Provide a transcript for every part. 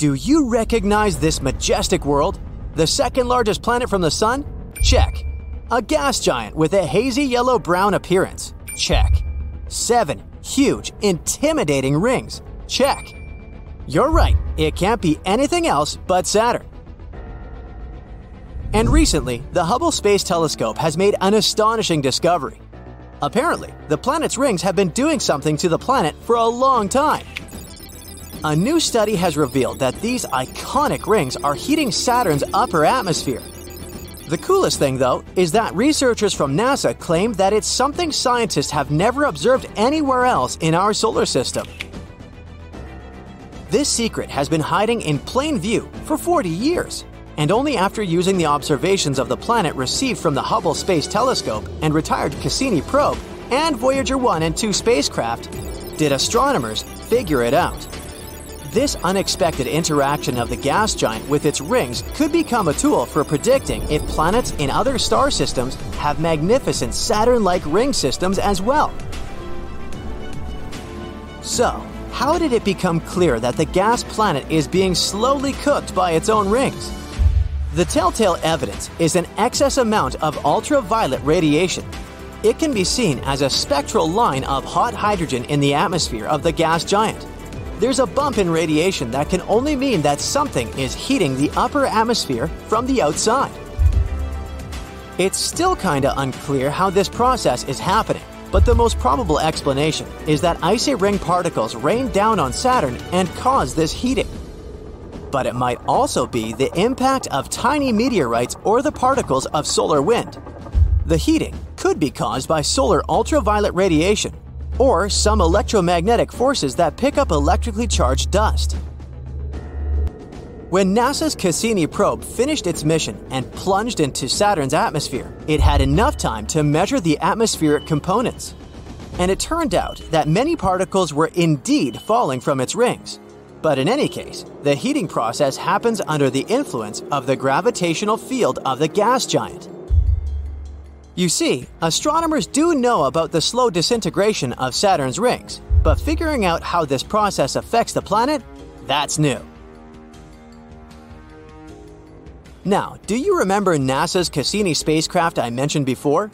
Do you recognize this majestic world? The second largest planet from the Sun? Check. A gas giant with a hazy yellow brown appearance? Check. Seven huge, intimidating rings? Check. You're right, it can't be anything else but Saturn. And recently, the Hubble Space Telescope has made an astonishing discovery. Apparently, the planet's rings have been doing something to the planet for a long time. A new study has revealed that these iconic rings are heating Saturn's upper atmosphere. The coolest thing, though, is that researchers from NASA claim that it's something scientists have never observed anywhere else in our solar system. This secret has been hiding in plain view for 40 years, and only after using the observations of the planet received from the Hubble Space Telescope and retired Cassini probe and Voyager 1 and 2 spacecraft did astronomers figure it out. This unexpected interaction of the gas giant with its rings could become a tool for predicting if planets in other star systems have magnificent Saturn like ring systems as well. So, how did it become clear that the gas planet is being slowly cooked by its own rings? The telltale evidence is an excess amount of ultraviolet radiation. It can be seen as a spectral line of hot hydrogen in the atmosphere of the gas giant there's a bump in radiation that can only mean that something is heating the upper atmosphere from the outside. It's still kinda unclear how this process is happening, but the most probable explanation is that icy ring particles rain down on Saturn and cause this heating. But it might also be the impact of tiny meteorites or the particles of solar wind. The heating could be caused by solar ultraviolet radiation or some electromagnetic forces that pick up electrically charged dust. When NASA's Cassini probe finished its mission and plunged into Saturn's atmosphere, it had enough time to measure the atmospheric components. And it turned out that many particles were indeed falling from its rings. But in any case, the heating process happens under the influence of the gravitational field of the gas giant. You see, astronomers do know about the slow disintegration of Saturn's rings, but figuring out how this process affects the planet, that's new. Now, do you remember NASA's Cassini spacecraft I mentioned before?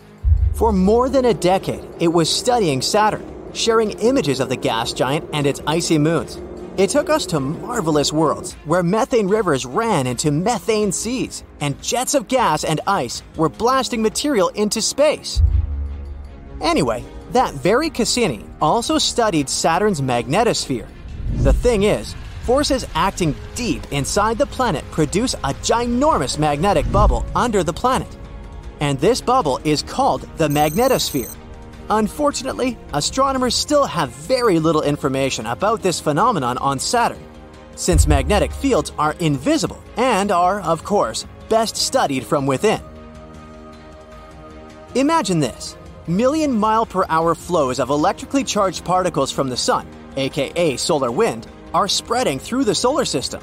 For more than a decade, it was studying Saturn, sharing images of the gas giant and its icy moons. It took us to marvelous worlds where methane rivers ran into methane seas, and jets of gas and ice were blasting material into space. Anyway, that very Cassini also studied Saturn's magnetosphere. The thing is, forces acting deep inside the planet produce a ginormous magnetic bubble under the planet. And this bubble is called the magnetosphere. Unfortunately, astronomers still have very little information about this phenomenon on Saturn, since magnetic fields are invisible and are, of course, best studied from within. Imagine this million mile per hour flows of electrically charged particles from the Sun, aka solar wind, are spreading through the solar system.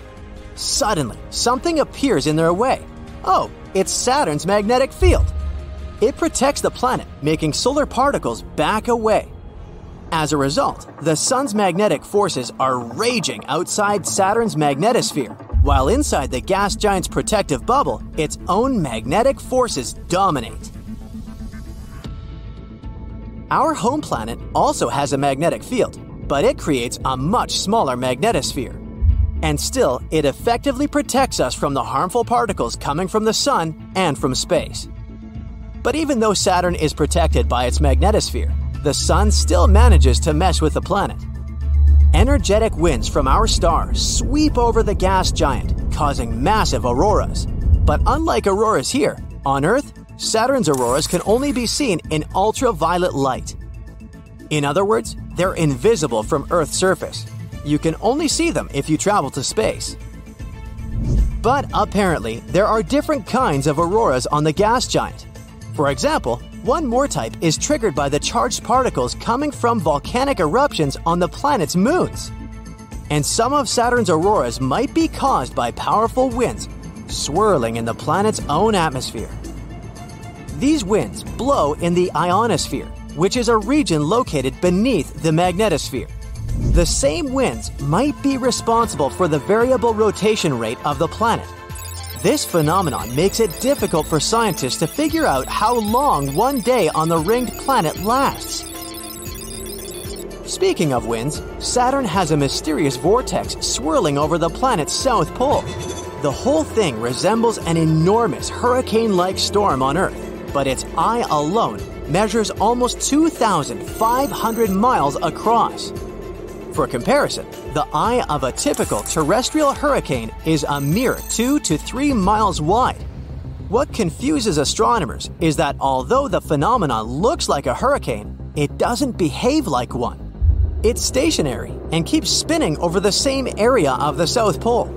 Suddenly, something appears in their way. Oh, it's Saturn's magnetic field. It protects the planet, making solar particles back away. As a result, the Sun's magnetic forces are raging outside Saturn's magnetosphere, while inside the gas giant's protective bubble, its own magnetic forces dominate. Our home planet also has a magnetic field, but it creates a much smaller magnetosphere. And still, it effectively protects us from the harmful particles coming from the Sun and from space. But even though Saturn is protected by its magnetosphere, the Sun still manages to mess with the planet. Energetic winds from our star sweep over the gas giant, causing massive auroras. But unlike auroras here, on Earth, Saturn's auroras can only be seen in ultraviolet light. In other words, they're invisible from Earth's surface. You can only see them if you travel to space. But apparently, there are different kinds of auroras on the gas giant. For example, one more type is triggered by the charged particles coming from volcanic eruptions on the planet's moons. And some of Saturn's auroras might be caused by powerful winds swirling in the planet's own atmosphere. These winds blow in the ionosphere, which is a region located beneath the magnetosphere. The same winds might be responsible for the variable rotation rate of the planet. This phenomenon makes it difficult for scientists to figure out how long one day on the ringed planet lasts. Speaking of winds, Saturn has a mysterious vortex swirling over the planet's south pole. The whole thing resembles an enormous hurricane like storm on Earth, but its eye alone measures almost 2,500 miles across. For comparison, the eye of a typical terrestrial hurricane is a mere 2 to 3 miles wide. What confuses astronomers is that although the phenomenon looks like a hurricane, it doesn't behave like one. It's stationary and keeps spinning over the same area of the South Pole.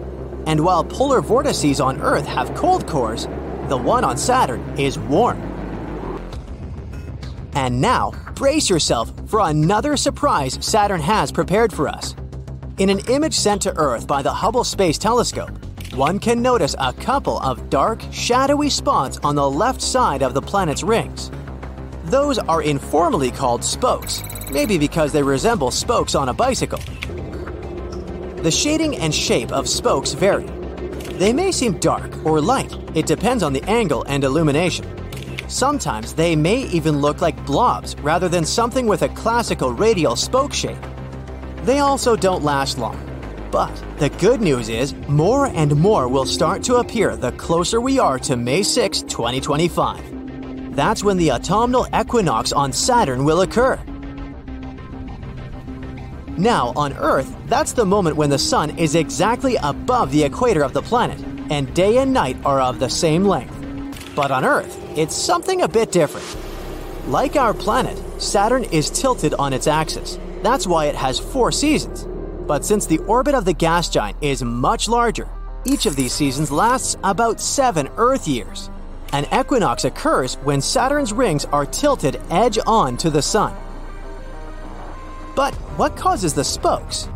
And while polar vortices on Earth have cold cores, the one on Saturn is warm. And now, brace yourself for another surprise Saturn has prepared for us. In an image sent to Earth by the Hubble Space Telescope, one can notice a couple of dark, shadowy spots on the left side of the planet's rings. Those are informally called spokes, maybe because they resemble spokes on a bicycle. The shading and shape of spokes vary. They may seem dark or light, it depends on the angle and illumination. Sometimes they may even look like blobs rather than something with a classical radial spoke shape. They also don't last long. But the good news is, more and more will start to appear the closer we are to May 6, 2025. That's when the autumnal equinox on Saturn will occur. Now, on Earth, that's the moment when the Sun is exactly above the equator of the planet, and day and night are of the same length. But on Earth, it's something a bit different. Like our planet, Saturn is tilted on its axis. That's why it has four seasons. But since the orbit of the gas giant is much larger, each of these seasons lasts about seven Earth years. An equinox occurs when Saturn's rings are tilted edge on to the Sun. But what causes the spokes?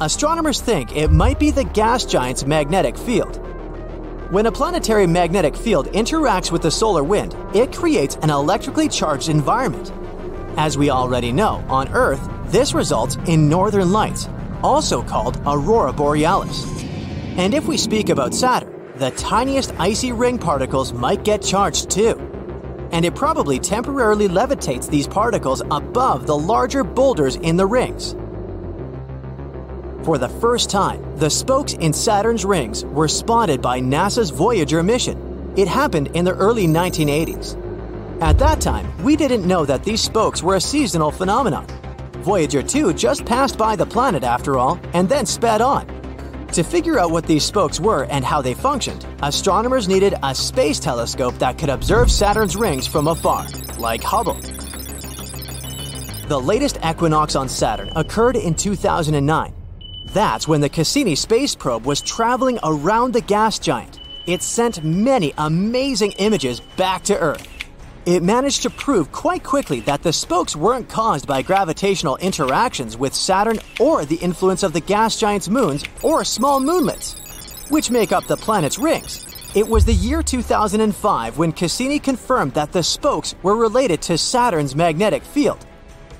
Astronomers think it might be the gas giant's magnetic field. When a planetary magnetic field interacts with the solar wind, it creates an electrically charged environment. As we already know, on Earth, this results in northern lights, also called aurora borealis. And if we speak about Saturn, the tiniest icy ring particles might get charged too. And it probably temporarily levitates these particles above the larger boulders in the rings. For the first time, the spokes in Saturn's rings were spotted by NASA's Voyager mission. It happened in the early 1980s. At that time, we didn't know that these spokes were a seasonal phenomenon. Voyager 2 just passed by the planet after all, and then sped on. To figure out what these spokes were and how they functioned, astronomers needed a space telescope that could observe Saturn's rings from afar, like Hubble. The latest equinox on Saturn occurred in 2009, that's when the Cassini space probe was traveling around the gas giant. It sent many amazing images back to Earth. It managed to prove quite quickly that the spokes weren't caused by gravitational interactions with Saturn or the influence of the gas giant's moons or small moonlets, which make up the planet's rings. It was the year 2005 when Cassini confirmed that the spokes were related to Saturn's magnetic field.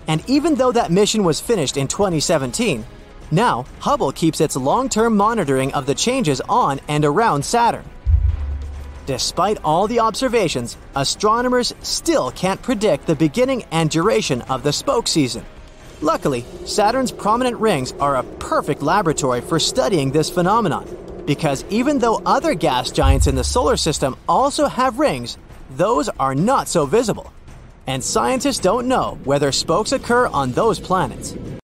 And even though that mission was finished in 2017, now, Hubble keeps its long term monitoring of the changes on and around Saturn. Despite all the observations, astronomers still can't predict the beginning and duration of the spoke season. Luckily, Saturn's prominent rings are a perfect laboratory for studying this phenomenon, because even though other gas giants in the solar system also have rings, those are not so visible. And scientists don't know whether spokes occur on those planets.